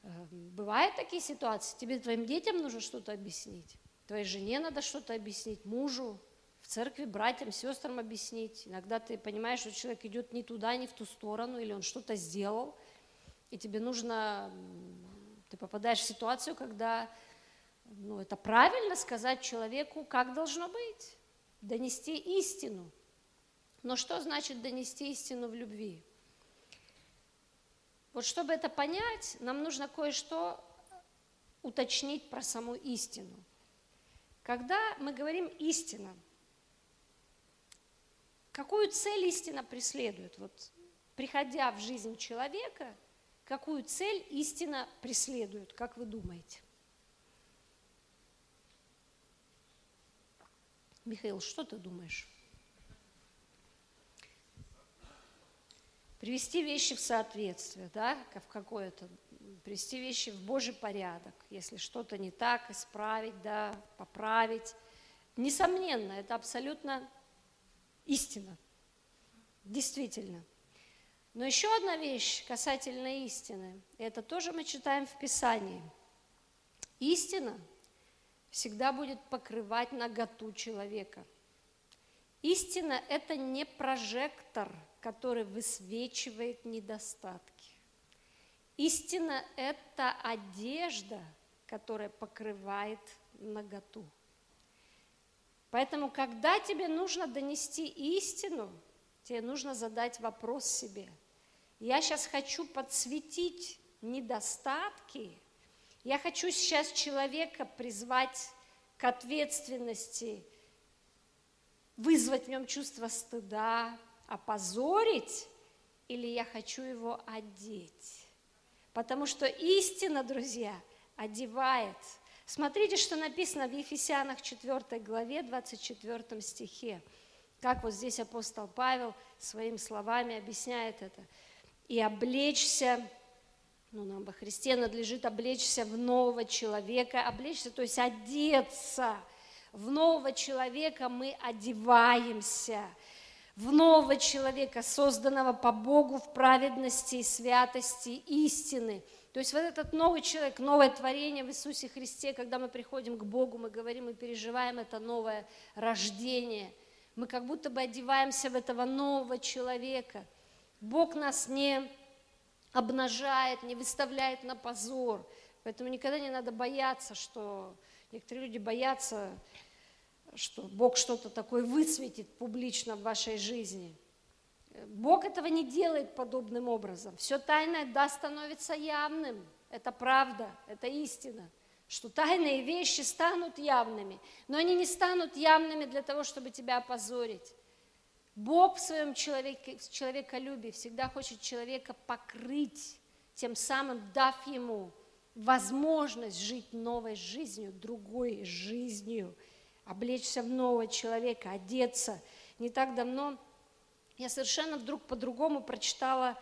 Эм, бывают такие ситуации, тебе, твоим детям нужно что-то объяснить, твоей жене надо что-то объяснить, мужу, в церкви братьям, сестрам объяснить. Иногда ты понимаешь, что человек идет не туда, не в ту сторону, или он что-то сделал, и тебе нужно, ты попадаешь в ситуацию, когда ну, это правильно сказать человеку, как должно быть, донести истину. Но что значит донести истину в любви? Вот чтобы это понять, нам нужно кое-что уточнить про саму истину. Когда мы говорим истина, какую цель истина преследует? Вот приходя в жизнь человека, какую цель истина преследует, как вы думаете? Михаил, что ты думаешь? Привести вещи в соответствие, да, в какое-то, привести вещи в Божий порядок, если что-то не так, исправить, да, поправить. Несомненно, это абсолютно истина, действительно. Но еще одна вещь касательно истины, это тоже мы читаем в Писании. Истина всегда будет покрывать наготу человека. Истина – это не прожектор, который высвечивает недостатки. Истина – это одежда, которая покрывает наготу. Поэтому, когда тебе нужно донести истину, тебе нужно задать вопрос себе. Я сейчас хочу подсветить недостатки – я хочу сейчас человека призвать к ответственности, вызвать в нем чувство стыда, опозорить, или я хочу его одеть. Потому что истина, друзья, одевает. Смотрите, что написано в Ефесянах 4 главе, 24 стихе. Как вот здесь апостол Павел своими словами объясняет это. «И облечься ну, нам во Христе надлежит облечься в нового человека, облечься, то есть одеться. В нового человека мы одеваемся, в нового человека, созданного по Богу в праведности и святости истины. То есть вот этот новый человек, новое творение в Иисусе Христе, когда мы приходим к Богу, мы говорим и переживаем это новое рождение. Мы как будто бы одеваемся в этого нового человека. Бог нас не обнажает, не выставляет на позор. Поэтому никогда не надо бояться, что некоторые люди боятся, что Бог что-то такое высветит публично в вашей жизни. Бог этого не делает подобным образом. Все тайное, да, становится явным. Это правда, это истина. Что тайные вещи станут явными, но они не станут явными для того, чтобы тебя опозорить. Бог в своем человеке, человеколюбии всегда хочет человека покрыть, тем самым дав ему возможность жить новой жизнью, другой жизнью, облечься в нового человека, одеться. Не так давно я совершенно вдруг по-другому прочитала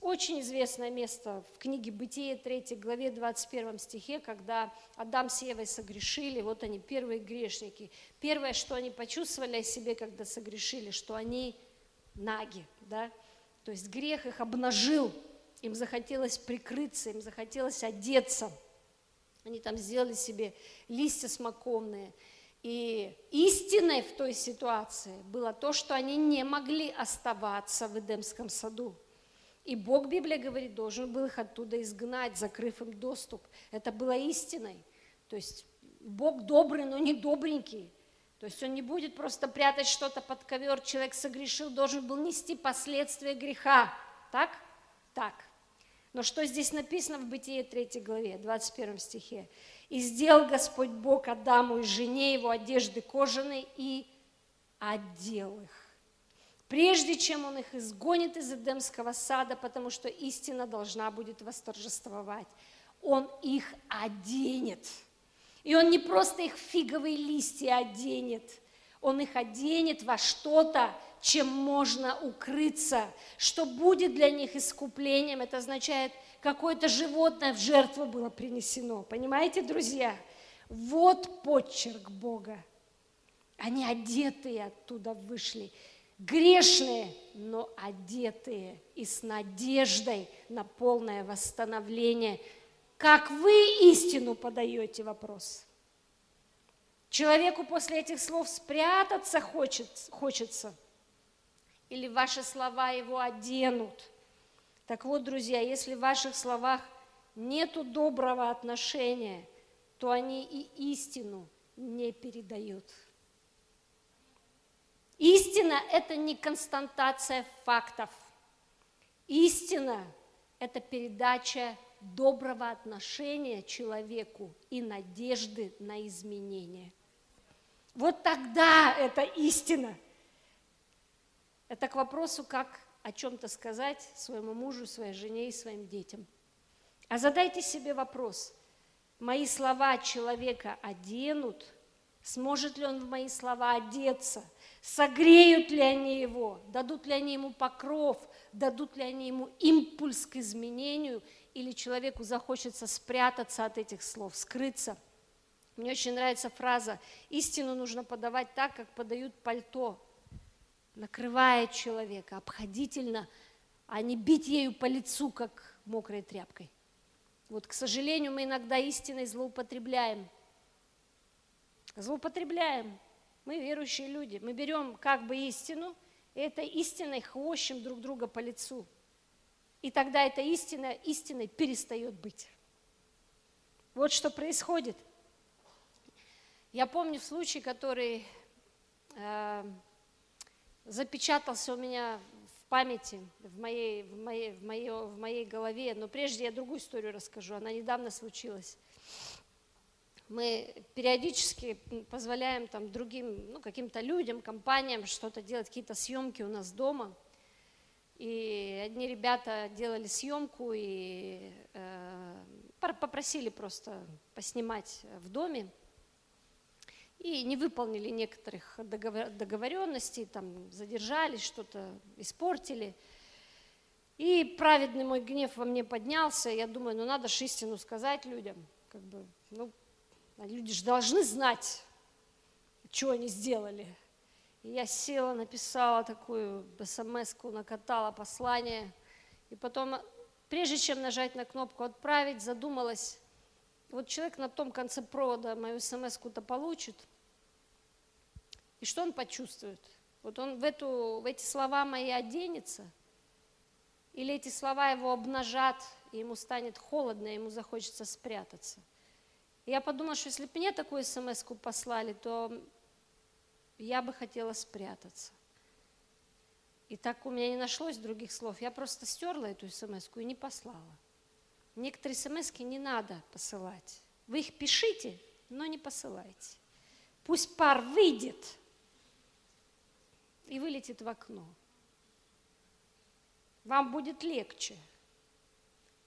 очень известное место в книге «Бытие» 3 главе 21 стихе, когда Адам с Евой согрешили, вот они, первые грешники. Первое, что они почувствовали о себе, когда согрешили, что они наги, да? То есть грех их обнажил, им захотелось прикрыться, им захотелось одеться. Они там сделали себе листья смоковные – и истиной в той ситуации было то, что они не могли оставаться в Эдемском саду. И Бог, Библия говорит, должен был их оттуда изгнать, закрыв им доступ. Это было истиной. То есть Бог добрый, но не добренький. То есть он не будет просто прятать что-то под ковер. Человек согрешил, должен был нести последствия греха. Так? Так. Но что здесь написано в Бытие 3 главе, 21 стихе? И сделал Господь Бог Адаму и жене его одежды кожаные и одел их. Прежде чем он их изгонит из Эдемского сада, потому что истина должна будет восторжествовать, он их оденет. И он не просто их фиговые листья оденет, он их оденет во что-то, чем можно укрыться, что будет для них искуплением. Это означает – какое-то животное в жертву было принесено. Понимаете, друзья? Вот подчерк Бога. Они одетые оттуда вышли. Грешные, но одетые и с надеждой на полное восстановление. Как вы истину подаете вопрос? Человеку после этих слов спрятаться хочет, хочется. Или ваши слова его оденут – так вот, друзья, если в ваших словах нету доброго отношения, то они и истину не передают. Истина – это не константация фактов. Истина – это передача доброго отношения человеку и надежды на изменение. Вот тогда это истина. Это к вопросу, как о чем-то сказать своему мужу, своей жене и своим детям. А задайте себе вопрос, мои слова человека оденут, сможет ли он в мои слова одеться, согреют ли они его, дадут ли они ему покров, дадут ли они ему импульс к изменению, или человеку захочется спрятаться от этих слов, скрыться. Мне очень нравится фраза «истину нужно подавать так, как подают пальто, накрывает человека обходительно, а не бить ею по лицу, как мокрой тряпкой. Вот, к сожалению, мы иногда истиной злоупотребляем. Злоупотребляем. Мы верующие люди. Мы берем как бы истину, и этой истиной хвощем друг друга по лицу. И тогда эта истина истиной перестает быть. Вот что происходит. Я помню случай, который э, запечатался у меня в памяти, в моей, в, моей, в, моей, в моей голове. Но прежде я другую историю расскажу, она недавно случилась. Мы периодически позволяем там другим, ну, каким-то людям, компаниям что-то делать, какие-то съемки у нас дома. И одни ребята делали съемку и э, попросили просто поснимать в доме и не выполнили некоторых договоренностей, там задержались, что-то испортили. И праведный мой гнев во мне поднялся, я думаю, ну надо же истину сказать людям, как бы, ну, люди же должны знать, что они сделали. И я села, написала такую смс-ку, накатала послание, и потом, прежде чем нажать на кнопку «Отправить», задумалась, вот человек на том конце провода мою смс-ку-то получит, и что он почувствует? Вот он в, эту, в эти слова мои оденется, или эти слова его обнажат, и ему станет холодно, и ему захочется спрятаться. Я подумала, что если бы мне такую смс послали, то я бы хотела спрятаться. И так у меня не нашлось других слов. Я просто стерла эту смс и не послала. Некоторые смс не надо посылать. Вы их пишите, но не посылайте. Пусть пар выйдет и вылетит в окно. Вам будет легче.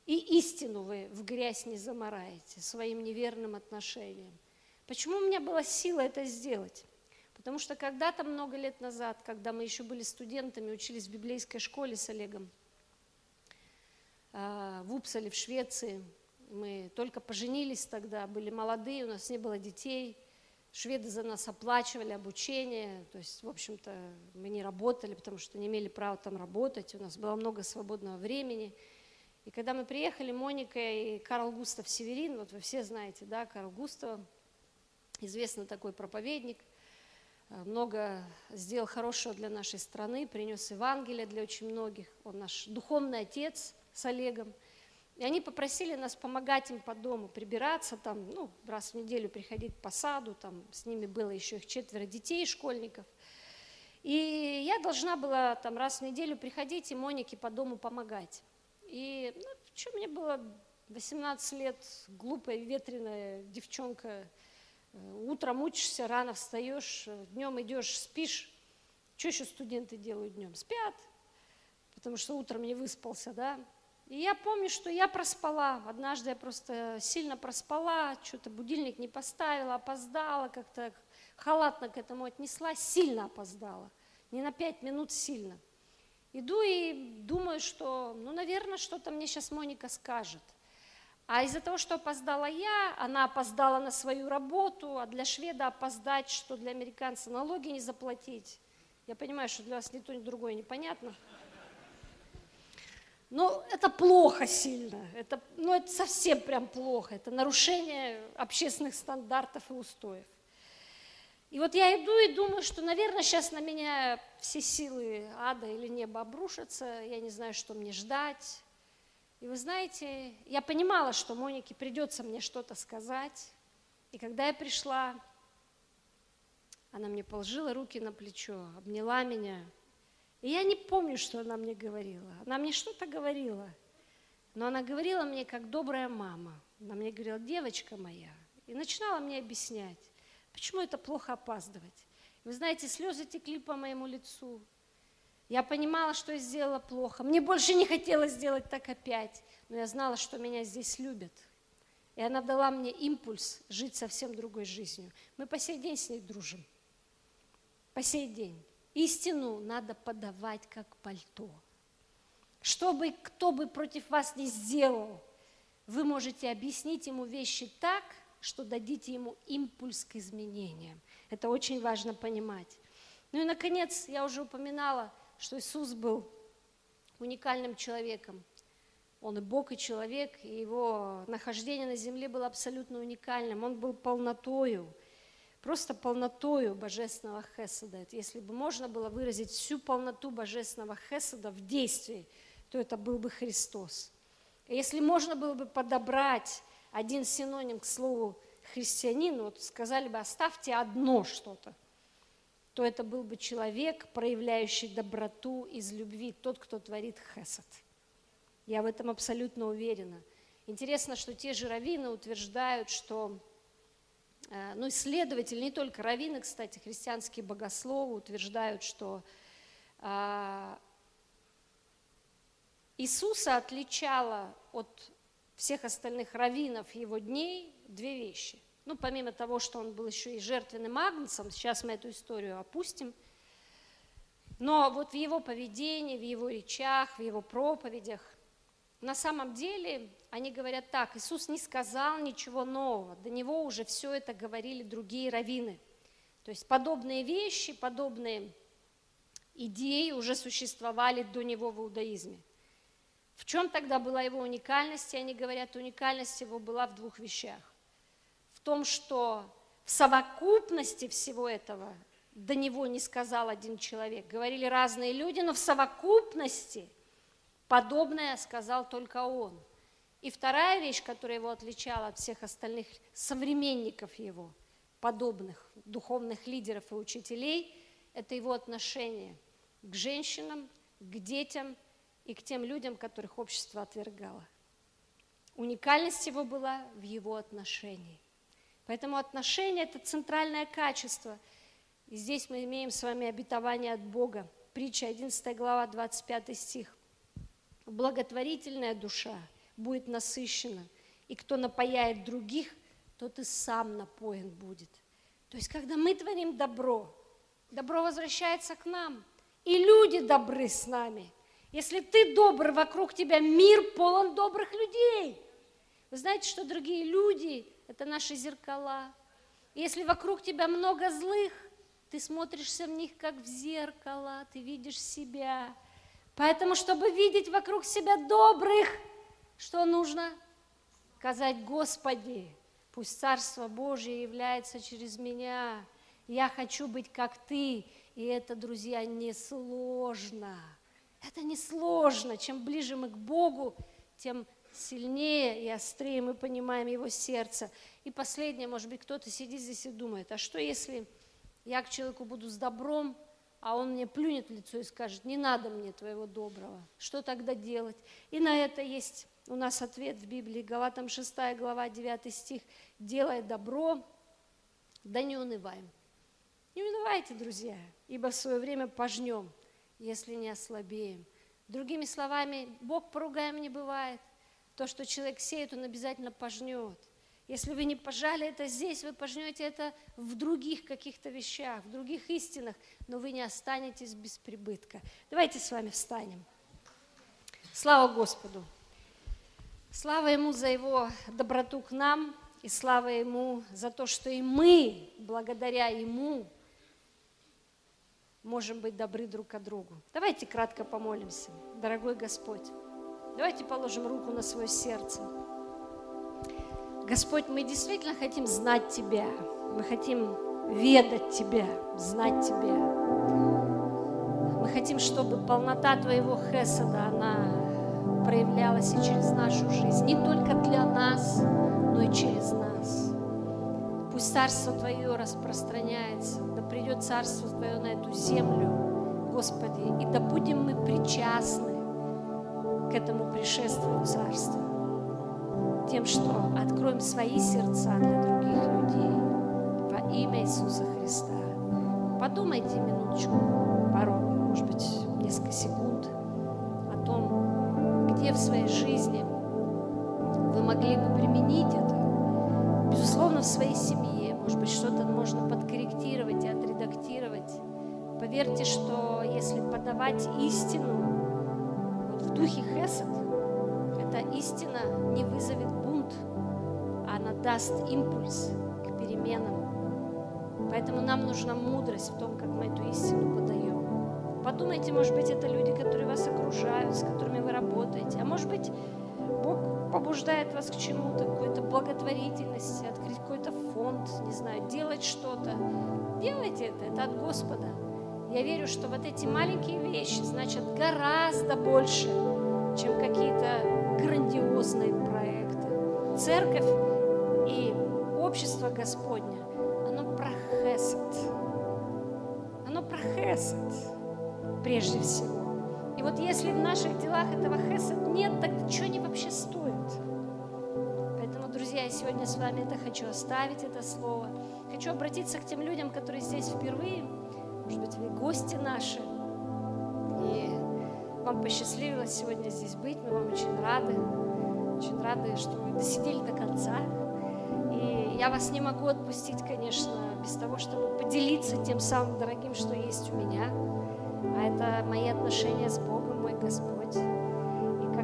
И истину вы в грязь не замараете своим неверным отношением. Почему у меня была сила это сделать? Потому что когда-то много лет назад, когда мы еще были студентами, учились в библейской школе с Олегом, а, в Упсале, в Швеции, мы только поженились тогда, были молодые, у нас не было детей, шведы за нас оплачивали обучение, то есть, в общем-то, мы не работали, потому что не имели права там работать, у нас было много свободного времени. И когда мы приехали, Моника и Карл Густав Северин, вот вы все знаете, да, Карл Густав, известный такой проповедник – Э, много сделал хорошего для нашей страны, принес Евангелие для очень многих. Он наш духовный отец с Олегом. И они попросили нас помогать им по дому, прибираться там, ну, раз в неделю приходить по саду, там с ними было еще их четверо детей, школьников. И я должна была там раз в неделю приходить и Монике по дому помогать. И, ну, что мне было 18 лет, глупая, ветреная девчонка, Утром учишься, рано встаешь, днем идешь, спишь. Что еще студенты делают днем? Спят, потому что утром не выспался, да. И я помню, что я проспала. Однажды я просто сильно проспала, что-то будильник не поставила, опоздала, как-то халатно к этому отнеслась, сильно опоздала. Не на пять минут сильно. Иду и думаю, что, ну, наверное, что-то мне сейчас Моника скажет – а из-за того, что опоздала я, она опоздала на свою работу, а для шведа опоздать, что для американца налоги не заплатить. Я понимаю, что для вас ни то, ни другое непонятно. Но это плохо сильно, это, ну, это совсем прям плохо, это нарушение общественных стандартов и устоев. И вот я иду и думаю, что, наверное, сейчас на меня все силы ада или неба обрушатся, я не знаю, что мне ждать, и вы знаете, я понимала, что Монике придется мне что-то сказать. И когда я пришла, она мне положила руки на плечо, обняла меня. И я не помню, что она мне говорила. Она мне что-то говорила. Но она говорила мне, как добрая мама. Она мне говорила, девочка моя. И начинала мне объяснять, почему это плохо опаздывать. Вы знаете, слезы текли по моему лицу. Я понимала, что я сделала плохо. Мне больше не хотелось сделать так опять, но я знала, что меня здесь любят. И она дала мне импульс жить совсем другой жизнью. Мы по сей день с ней дружим. По сей день. Истину надо подавать как пальто. Что бы кто бы против вас не сделал, вы можете объяснить ему вещи так, что дадите ему импульс к изменениям. Это очень важно понимать. Ну и, наконец, я уже упоминала, что Иисус был уникальным человеком. Он и Бог, и человек, и его нахождение на земле было абсолютно уникальным. Он был полнотою, просто полнотою божественного Хесада. Если бы можно было выразить всю полноту божественного Хесада в действии, то это был бы Христос. Если можно было бы подобрать один синоним к слову христианин, вот сказали бы, оставьте одно что-то, то это был бы человек, проявляющий доброту из любви, тот, кто творит хесед. Я в этом абсолютно уверена. Интересно, что те же раввины утверждают, что, э, ну, исследователи, не только раввины, кстати, христианские богословы утверждают, что а, Иисуса отличало от всех остальных раввинов его дней две вещи – ну, помимо того, что он был еще и жертвенным агнцем, сейчас мы эту историю опустим. Но вот в его поведении, в его речах, в его проповедях, на самом деле они говорят так, Иисус не сказал ничего нового, до него уже все это говорили другие раввины. То есть подобные вещи, подобные идеи уже существовали до него в иудаизме. В чем тогда была его уникальность? И они говорят, уникальность его была в двух вещах в том, что в совокупности всего этого до него не сказал один человек. Говорили разные люди, но в совокупности подобное сказал только он. И вторая вещь, которая его отличала от всех остальных современников его, подобных духовных лидеров и учителей, это его отношение. к женщинам, к детям и к тем людям, которых общество отвергало. Уникальность его была в его отношении. Поэтому отношение – это центральное качество. И здесь мы имеем с вами обетование от Бога. Притча 11 глава, 25 стих. «Благотворительная душа будет насыщена, и кто напояет других, тот и сам напоен будет». То есть, когда мы творим добро, добро возвращается к нам, и люди добры с нами. Если ты добр, вокруг тебя мир полон добрых людей. Вы знаете, что другие люди – это наши зеркала. Если вокруг тебя много злых, ты смотришься в них как в зеркало, ты видишь себя. Поэтому, чтобы видеть вокруг себя добрых, что нужно? Сказать, Господи, пусть Царство Божье является через меня. Я хочу быть как Ты. И это, друзья, несложно. Это несложно. Чем ближе мы к Богу, тем сильнее и острее мы понимаем Его сердце. И последнее, может быть, кто-то сидит здесь и думает, а что если я к человеку буду с добром, а он мне плюнет в лицо и скажет, не надо мне твоего доброго, что тогда делать? И на это есть у нас ответ в Библии, Галатам 6 глава 9 стих, делай добро, да не унываем. Не унывайте, друзья, ибо в свое время пожнем, если не ослабеем. Другими словами, Бог поругаем не бывает. То, что человек сеет, он обязательно пожнет. Если вы не пожали это здесь, вы пожнете это в других каких-то вещах, в других истинах, но вы не останетесь без прибытка. Давайте с вами встанем. Слава Господу! Слава Ему за Его доброту к нам, и слава Ему за то, что и мы, благодаря Ему, можем быть добры друг к другу. Давайте кратко помолимся. Дорогой Господь, давайте положим руку на свое сердце. Господь, мы действительно хотим знать Тебя. Мы хотим ведать Тебя, знать Тебя. Мы хотим, чтобы полнота Твоего Хесада, она проявлялась и через нашу жизнь. Не только для нас, но и через нас. Пусть Царство Твое распространяется, придет Царство Твое на эту землю, Господи, и да будем мы причастны к этому пришествию Царства тем, что откроем свои сердца для других людей во имя Иисуса Христа. Подумайте минуточку, пару, может быть, несколько секунд о том, где в своей жизни вы могли бы применить это. Безусловно, в своей семье, может быть, что-то можно подкорректировать и отредактировать. Поверьте, что если подавать истину вот в духе Хесед, эта истина не вызовет она даст импульс к переменам. Поэтому нам нужна мудрость в том, как мы эту истину подаем. Подумайте, может быть, это люди, которые вас окружают, с которыми вы работаете. А может быть, Бог побуждает вас к чему-то, какой-то благотворительности, открыть какой-то фонд, не знаю, делать что-то. Делайте это, это от Господа. Я верю, что вот эти маленькие вещи значат гораздо больше, чем какие-то грандиозные проекты. Церковь и общество Господня, оно про хесед. Оно про хесед прежде всего. И вот если в наших делах этого хесед нет, так что они вообще стоят? Друзья, я сегодня с вами это хочу оставить, это слово. Хочу обратиться к тем людям, которые здесь впервые. Может быть, вы гости наши. И вам посчастливилось сегодня здесь быть. Мы вам очень рады. Очень рады, что вы досидели до конца. И я вас не могу отпустить, конечно, без того, чтобы поделиться тем самым дорогим, что есть у меня. А это мои отношения с Богом, мой Господь.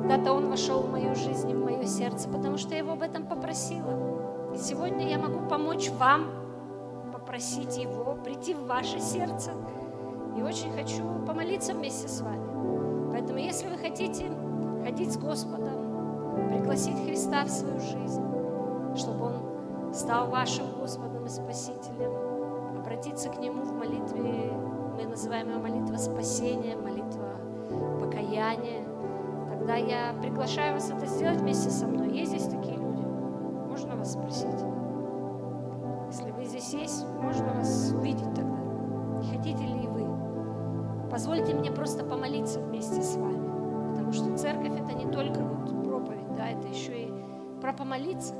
Когда-то Он вошел в мою жизнь в мое сердце, потому что я Его об этом попросила. И сегодня я могу помочь вам попросить Его прийти в ваше сердце. И очень хочу помолиться вместе с вами. Поэтому, если вы хотите ходить с Господом, пригласить Христа в свою жизнь, чтобы Он стал вашим Господом и Спасителем, обратиться к Нему в молитве, мы называем ее молитва спасения, молитва покаяния, тогда я приглашаю вас это сделать вместе со мной. Есть здесь такие люди? Можно вас спросить? Если вы здесь есть, можно вас увидеть тогда. Не хотите ли вы позвольте мне просто помолиться вместе с вами. Потому что церковь это не только вот проповедь, да, это еще и про помолиться.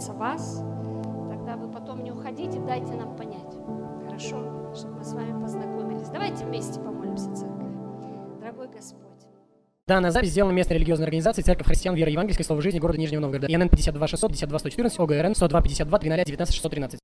Касается вас, тогда вы потом не уходите, дайте нам понять. Хорошо, чтобы мы с вами познакомились. Давайте вместе помолимся, церковь. Дорогой Господь. Данная запись сделана местной религиозной организацией Церковь Христиан Веры Евангельской Слова Жизни города Нижнего Новгорода. ИНН 52 600 52 114 ОГРН 102 52 300 19 613.